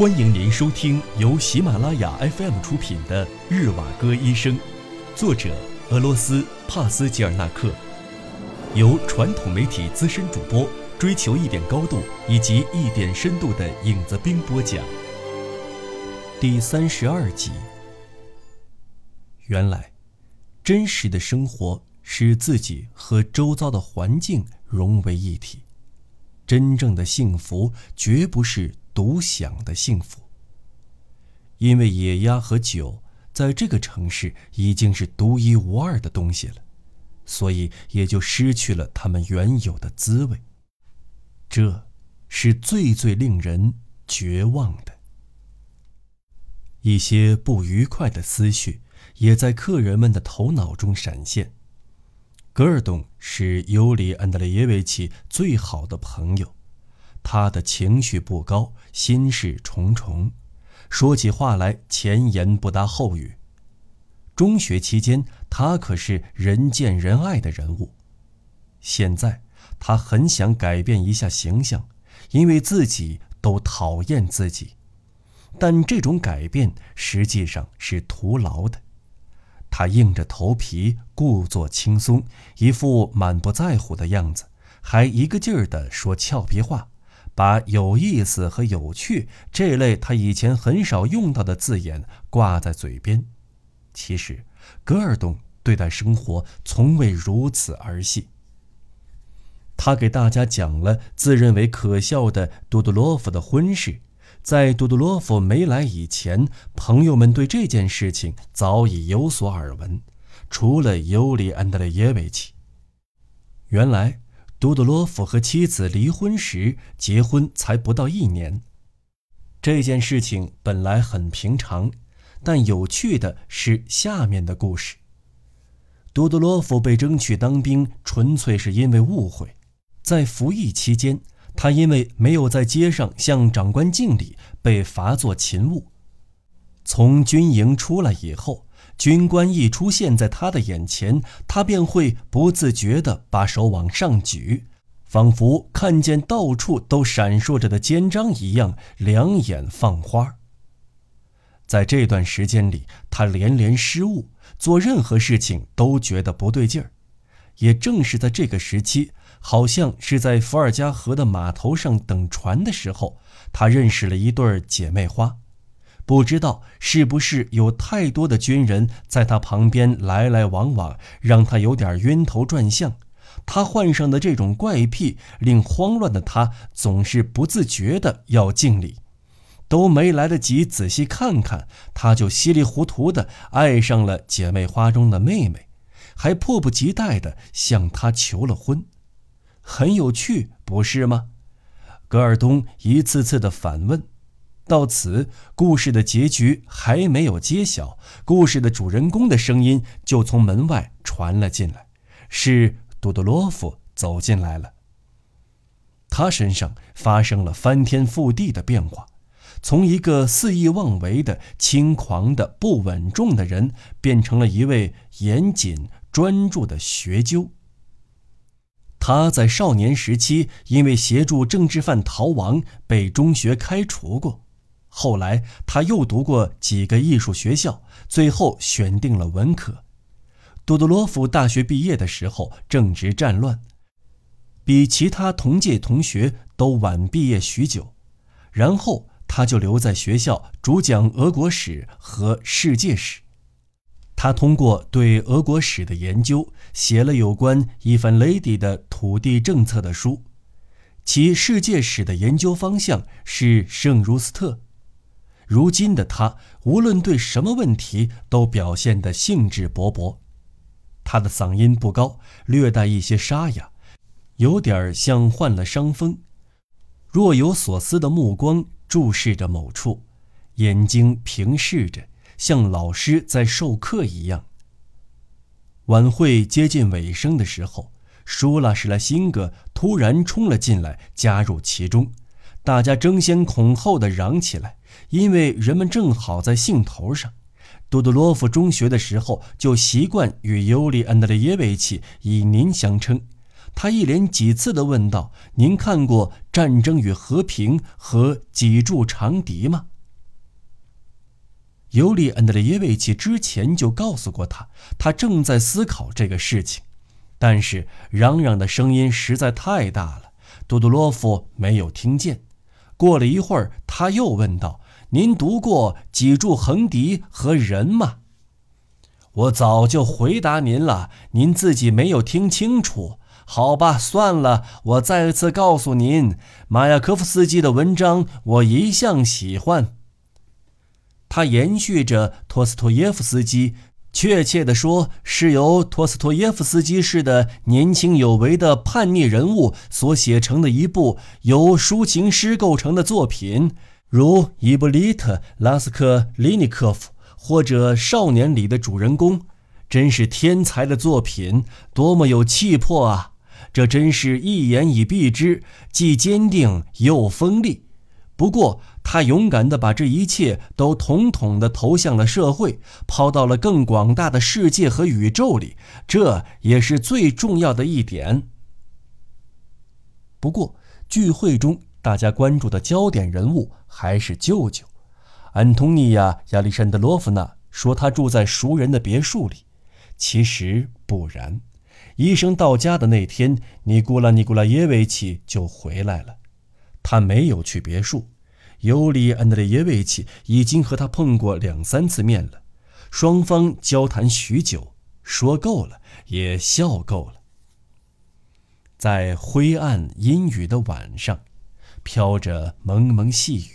欢迎您收听由喜马拉雅 FM 出品的《日瓦戈医生》，作者俄罗斯帕斯吉尔纳克，由传统媒体资深主播追求一点高度以及一点深度的影子兵播讲。第三十二集。原来，真实的生活是自己和周遭的环境融为一体，真正的幸福绝不是。独享的幸福。因为野鸭和酒在这个城市已经是独一无二的东西了，所以也就失去了它们原有的滋味。这，是最最令人绝望的。一些不愉快的思绪也在客人们的头脑中闪现。格尔东是尤里安德烈耶维奇最好的朋友。他的情绪不高，心事重重，说起话来前言不搭后语。中学期间，他可是人见人爱的人物。现在，他很想改变一下形象，因为自己都讨厌自己。但这种改变实际上是徒劳的。他硬着头皮，故作轻松，一副满不在乎的样子，还一个劲儿地说俏皮话。把有意思和有趣这类他以前很少用到的字眼挂在嘴边，其实，格尔东对待生活从未如此儿戏。他给大家讲了自认为可笑的杜杜洛夫的婚事，在杜杜洛夫没来以前，朋友们对这件事情早已有所耳闻，除了尤里安德烈耶维奇。原来。杜杜洛夫和妻子离婚时，结婚才不到一年。这件事情本来很平常，但有趣的是下面的故事。杜杜洛夫被争取当兵，纯粹是因为误会。在服役期间，他因为没有在街上向长官敬礼，被罚做勤务。从军营出来以后。军官一出现在他的眼前，他便会不自觉地把手往上举，仿佛看见到处都闪烁着的肩章一样，两眼放花。在这段时间里，他连连失误，做任何事情都觉得不对劲儿。也正是在这个时期，好像是在伏尔加河的码头上等船的时候，他认识了一对姐妹花。不知道是不是有太多的军人在他旁边来来往往，让他有点晕头转向。他患上的这种怪癖，令慌乱的他总是不自觉地要敬礼，都没来得及仔细看看，他就稀里糊涂地爱上了姐妹花中的妹妹，还迫不及待地向她求了婚。很有趣，不是吗？格尔东一次次地反问。到此，故事的结局还没有揭晓，故事的主人公的声音就从门外传了进来，是杜多洛夫走进来了。他身上发生了翻天覆地的变化，从一个肆意妄为的轻狂的不稳重的人，变成了一位严谨专注的学究。他在少年时期因为协助政治犯逃亡，被中学开除过。后来，他又读过几个艺术学校，最后选定了文科。杜杜罗夫大学毕业的时候正值战乱，比其他同届同学都晚毕业许久。然后他就留在学校主讲俄国史和世界史。他通过对俄国史的研究，写了有关伊凡雷迪的土地政策的书，其世界史的研究方向是圣卢斯特。如今的他，无论对什么问题都表现得兴致勃勃。他的嗓音不高，略带一些沙哑，有点像患了伤风，若有所思的目光注视着某处，眼睛平视着，像老师在授课一样。晚会接近尾声的时候，舒拉什莱辛格突然冲了进来，加入其中，大家争先恐后地嚷起来。因为人们正好在兴头上，杜杜洛夫中学的时候就习惯与尤里安德烈耶维奇以您相称，他一连几次地问道：“您看过《战争与和平》和《脊柱长笛》吗？”尤里·安德烈耶维奇之前就告诉过他，他正在思考这个事情，但是嚷嚷的声音实在太大了，杜杜洛夫没有听见。过了一会儿，他又问道：“您读过《脊柱横笛》和《人》吗？”我早就回答您了，您自己没有听清楚。好吧，算了，我再次告诉您，马亚科夫斯基的文章我一向喜欢。他延续着托斯托耶夫斯基，确切地说，是由托斯托耶夫斯基式的年轻有为的叛逆人物所写成的一部由抒情诗构成的作品，如伊布利特·拉斯科利尼科夫或者《少年》里的主人公，真是天才的作品，多么有气魄啊！这真是一言以蔽之，既坚定又锋利。不过，他勇敢地把这一切都统统地投向了社会，抛到了更广大的世界和宇宙里，这也是最重要的一点。不过，聚会中大家关注的焦点人物还是舅舅，安东尼娅·亚历山德罗夫娜说他住在熟人的别墅里，其实不然。医生到家的那天，尼古拉·尼古拉耶维奇就回来了。他没有去别墅，尤里·安德烈耶维奇已经和他碰过两三次面了，双方交谈许久，说够了，也笑够了。在灰暗阴雨的晚上，飘着蒙蒙细雨，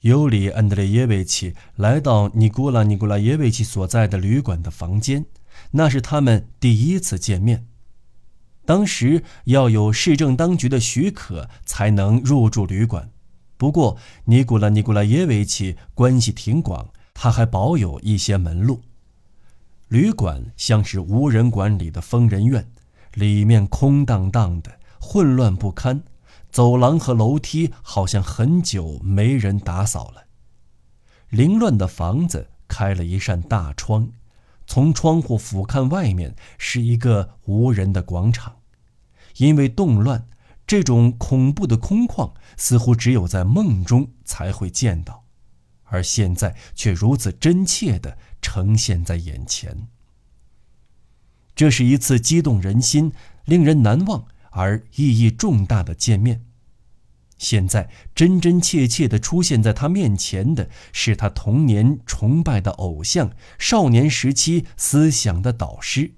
尤里·安德烈耶维奇来到尼古拉·尼古拉耶维奇所在的旅馆的房间，那是他们第一次见面。当时要有市政当局的许可才能入住旅馆，不过尼古拉尼古拉耶维奇关系挺广，他还保有一些门路。旅馆像是无人管理的疯人院，里面空荡荡的，混乱不堪，走廊和楼梯好像很久没人打扫了。凌乱的房子开了一扇大窗。从窗户俯瞰外面，是一个无人的广场。因为动乱，这种恐怖的空旷似乎只有在梦中才会见到，而现在却如此真切地呈现在眼前。这是一次激动人心、令人难忘而意义重大的见面。现在真真切切地出现在他面前的是他童年崇拜的偶像，少年时期思想的导师。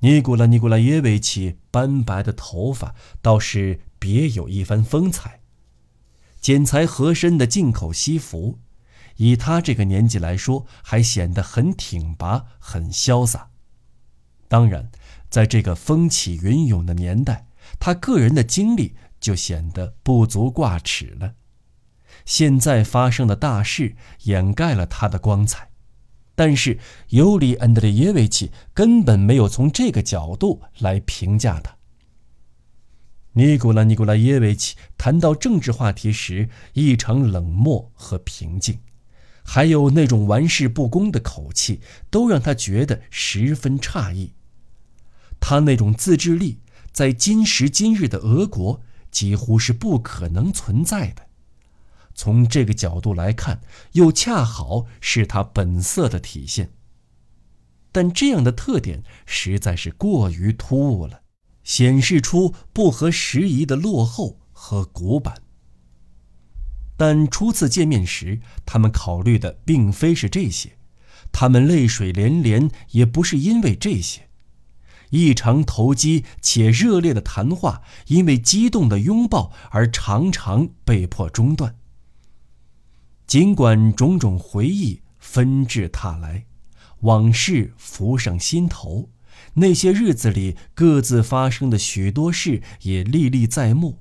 尼古拉·尼古拉耶维奇斑白的头发倒是别有一番风采，剪裁合身的进口西服，以他这个年纪来说，还显得很挺拔、很潇洒。当然，在这个风起云涌的年代，他个人的经历。就显得不足挂齿了。现在发生的大事掩盖了他的光彩，但是尤里·安德烈耶维奇根本没有从这个角度来评价他。尼古拉·尼古拉耶维奇谈到政治话题时异常冷漠和平静，还有那种玩世不恭的口气，都让他觉得十分诧异。他那种自制力，在今时今日的俄国。几乎是不可能存在的。从这个角度来看，又恰好是他本色的体现。但这样的特点实在是过于突兀了，显示出不合时宜的落后和古板。但初次见面时，他们考虑的并非是这些，他们泪水连连也不是因为这些。异常投机且热烈的谈话，因为激动的拥抱而常常被迫中断。尽管种种回忆纷至沓来，往事浮上心头，那些日子里各自发生的许多事也历历在目，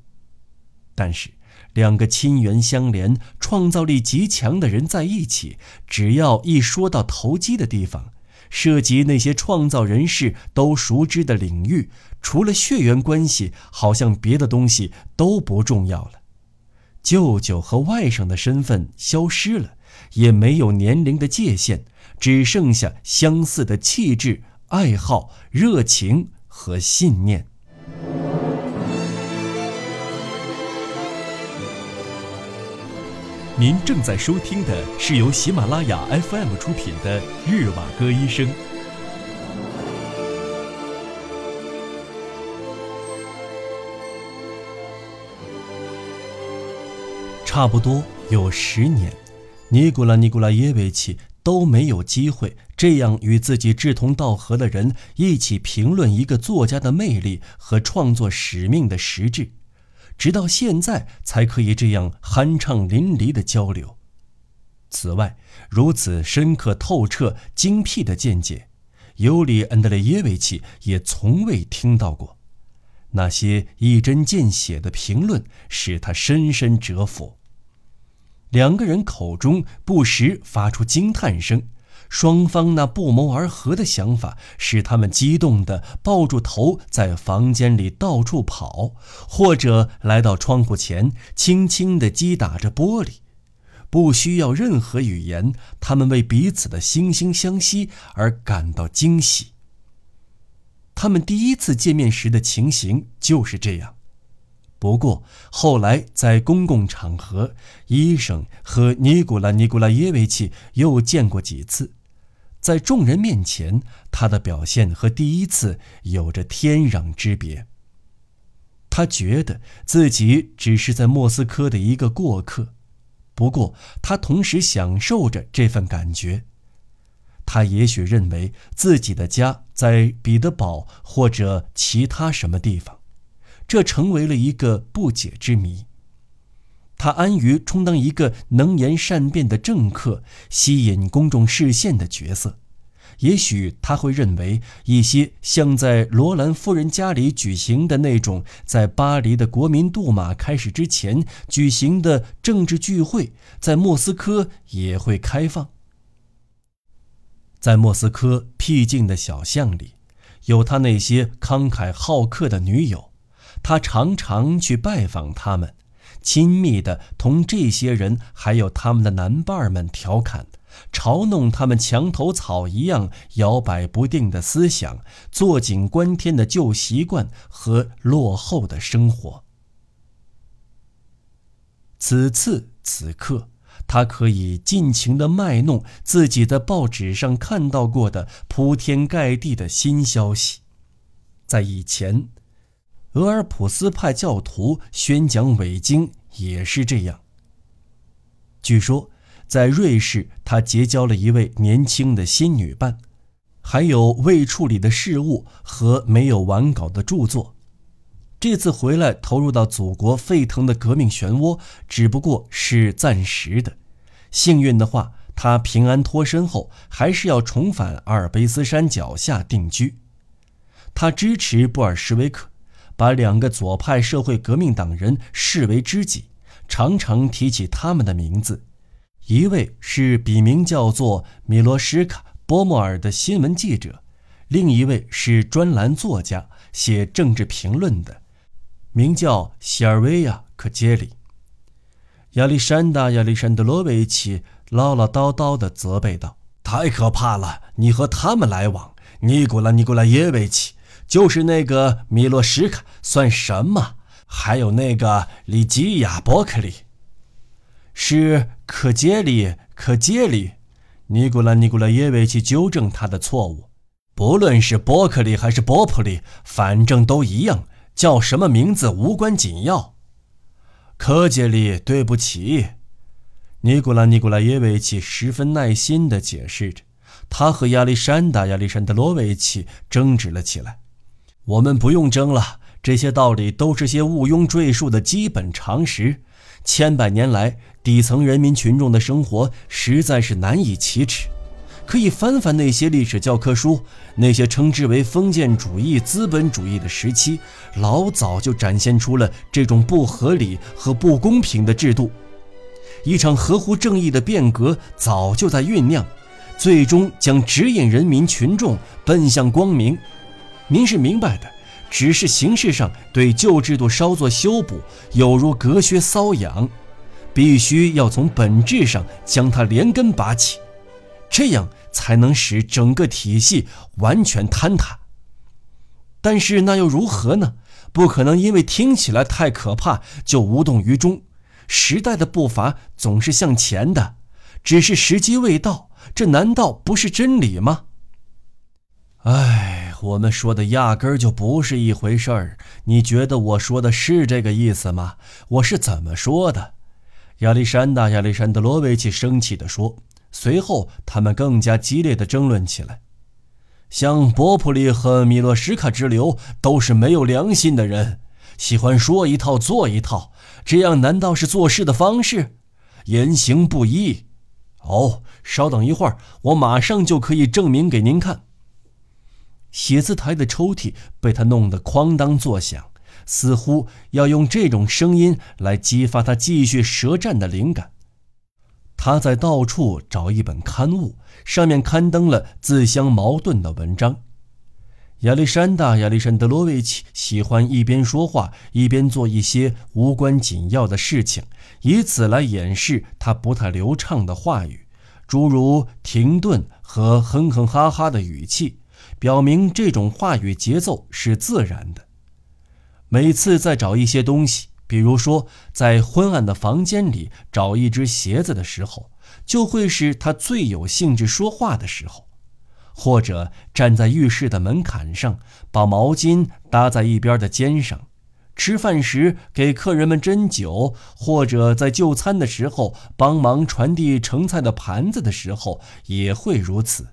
但是两个亲缘相连、创造力极强的人在一起，只要一说到投机的地方。涉及那些创造人士都熟知的领域，除了血缘关系，好像别的东西都不重要了。舅舅和外甥的身份消失了，也没有年龄的界限，只剩下相似的气质、爱好、热情和信念。您正在收听的是由喜马拉雅 FM 出品的《日瓦戈医生》。差不多有十年，尼古拉·尼古拉耶维奇都没有机会这样与自己志同道合的人一起评论一个作家的魅力和创作使命的实质。直到现在才可以这样酣畅淋漓的交流。此外，如此深刻透彻、精辟的见解，尤里·安德烈耶维奇也从未听到过。那些一针见血的评论使他深深折服。两个人口中不时发出惊叹声。双方那不谋而合的想法使他们激动地抱住头，在房间里到处跑，或者来到窗户前，轻轻地击打着玻璃。不需要任何语言，他们为彼此的惺惺相惜而感到惊喜。他们第一次见面时的情形就是这样。不过后来在公共场合，医生和尼古拉·尼古拉耶维奇又见过几次。在众人面前，他的表现和第一次有着天壤之别。他觉得自己只是在莫斯科的一个过客，不过他同时享受着这份感觉。他也许认为自己的家在彼得堡或者其他什么地方，这成为了一个不解之谜。他安于充当一个能言善辩的政客，吸引公众视线的角色。也许他会认为，一些像在罗兰夫人家里举行的那种，在巴黎的国民杜马开始之前举行的政治聚会，在莫斯科也会开放。在莫斯科僻静的小巷里，有他那些慷慨好客的女友，他常常去拜访他们。亲密地同这些人，还有他们的男伴们调侃、嘲弄他们墙头草一样摇摆不定的思想、坐井观天的旧习惯和落后的生活。此次此刻，他可以尽情地卖弄自己在报纸上看到过的铺天盖地的新消息。在以前。俄尔普斯派教徒宣讲伪经也是这样。据说，在瑞士，他结交了一位年轻的新女伴，还有未处理的事务和没有完稿的著作。这次回来投入到祖国沸腾的革命漩涡，只不过是暂时的。幸运的话，他平安脱身后，还是要重返阿尔卑斯山脚下定居。他支持布尔什维克。把两个左派社会革命党人视为知己，常常提起他们的名字。一位是笔名叫做米罗什卡·波莫尔的新闻记者，另一位是专栏作家，写政治评论的，名叫希尔维亚·科杰里。亚历山大·亚历山德罗维奇唠唠叨叨地责备道：“太可怕了！你和他们来往，尼古拉·尼古拉耶维奇。”就是那个米洛什卡算什么？还有那个里吉亚·伯克利，是可杰里，可杰里。尼古拉·尼古拉耶维奇纠正他的错误。不论是伯克利还是波普利，反正都一样，叫什么名字无关紧要。科杰里，对不起。尼古拉·尼古拉耶维奇十分耐心地解释着。他和亚历山大·亚历山德罗维奇争执了起来。我们不用争了，这些道理都是些毋庸赘述的基本常识。千百年来，底层人民群众的生活实在是难以启齿。可以翻翻那些历史教科书，那些称之为封建主义、资本主义的时期，老早就展现出了这种不合理和不公平的制度。一场合乎正义的变革早就在酝酿，最终将指引人民群众奔向光明。您是明白的，只是形式上对旧制度稍作修补，有如隔靴搔痒，必须要从本质上将它连根拔起，这样才能使整个体系完全坍塌。但是那又如何呢？不可能因为听起来太可怕就无动于衷。时代的步伐总是向前的，只是时机未到。这难道不是真理吗？哎，我们说的压根儿就不是一回事儿。你觉得我说的是这个意思吗？我是怎么说的？亚历山大·亚历山德罗维奇生气地说。随后，他们更加激烈地争论起来。像波普利和米洛什卡之流都是没有良心的人，喜欢说一套做一套。这样难道是做事的方式？言行不一。哦，稍等一会儿，我马上就可以证明给您看。写字台的抽屉被他弄得哐当作响，似乎要用这种声音来激发他继续舌战的灵感。他在到处找一本刊物，上面刊登了自相矛盾的文章。亚历山大·亚历山德罗维奇喜欢一边说话一边做一些无关紧要的事情，以此来掩饰他不太流畅的话语，诸如停顿和哼哼哈哈的语气。表明这种话语节奏是自然的。每次在找一些东西，比如说在昏暗的房间里找一只鞋子的时候，就会是他最有兴致说话的时候；或者站在浴室的门槛上，把毛巾搭在一边的肩上；吃饭时给客人们斟酒，或者在就餐的时候帮忙传递盛菜的盘子的时候，也会如此。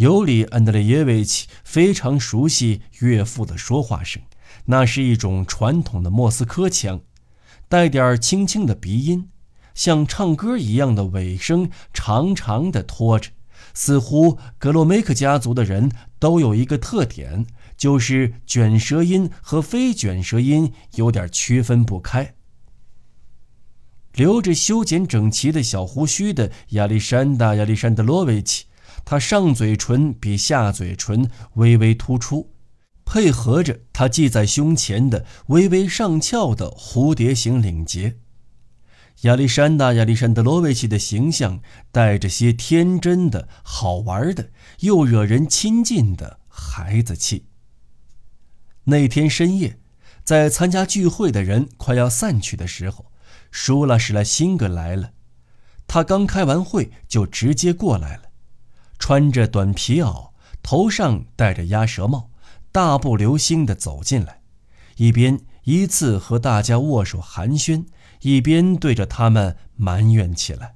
尤里·安德烈耶维奇非常熟悉岳父的说话声，那是一种传统的莫斯科腔，带点轻轻的鼻音，像唱歌一样的尾声长长的拖着。似乎格洛梅克家族的人都有一个特点，就是卷舌音和非卷舌音有点区分不开。留着修剪整齐的小胡须的亚历山大·亚历山德罗维奇。他上嘴唇比下嘴唇微微突出，配合着他系在胸前的微微上翘的蝴蝶形领结。亚历山大·亚历山德罗维奇的形象带着些天真的、好玩的、又惹人亲近的孩子气。那天深夜，在参加聚会的人快要散去的时候，舒拉史莱辛格来了。他刚开完会就直接过来了。穿着短皮袄，头上戴着鸭舌帽，大步流星地走进来，一边依次和大家握手寒暄，一边对着他们埋怨起来：“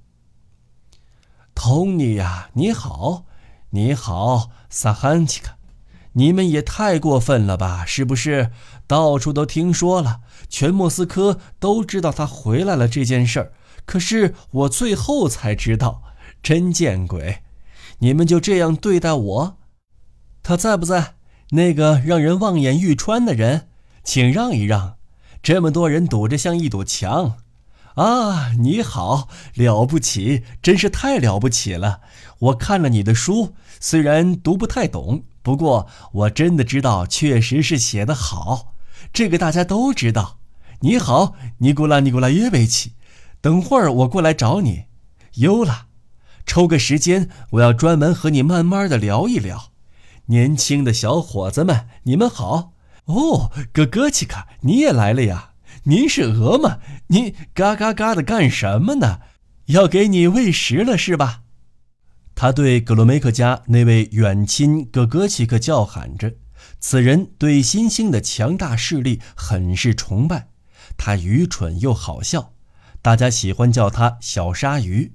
托尼呀，你好，你好，萨汉奇卡，你们也太过分了吧？是不是？到处都听说了，全莫斯科都知道他回来了这件事儿，可是我最后才知道，真见鬼！”你们就这样对待我？他在不在？那个让人望眼欲穿的人，请让一让。这么多人堵着，像一堵墙。啊，你好，了不起，真是太了不起了！我看了你的书，虽然读不太懂，不过我真的知道，确实是写得好。这个大家都知道。你好，尼古拉·尼古拉约维奇。等会儿我过来找你。优了。抽个时间，我要专门和你慢慢的聊一聊。年轻的小伙子们，你们好哦，哥哥奇卡，你也来了呀？您是鹅吗？你嘎嘎嘎的干什么呢？要给你喂食了是吧？他对格罗梅克家那位远亲哥哥奇克叫喊着，此人对新兴的强大势力很是崇拜。他愚蠢又好笑，大家喜欢叫他小鲨鱼。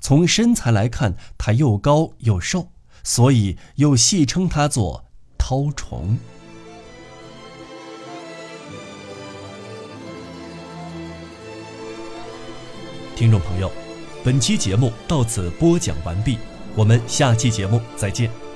从身材来看，他又高又瘦，所以又戏称他做“绦虫”。听众朋友，本期节目到此播讲完毕，我们下期节目再见。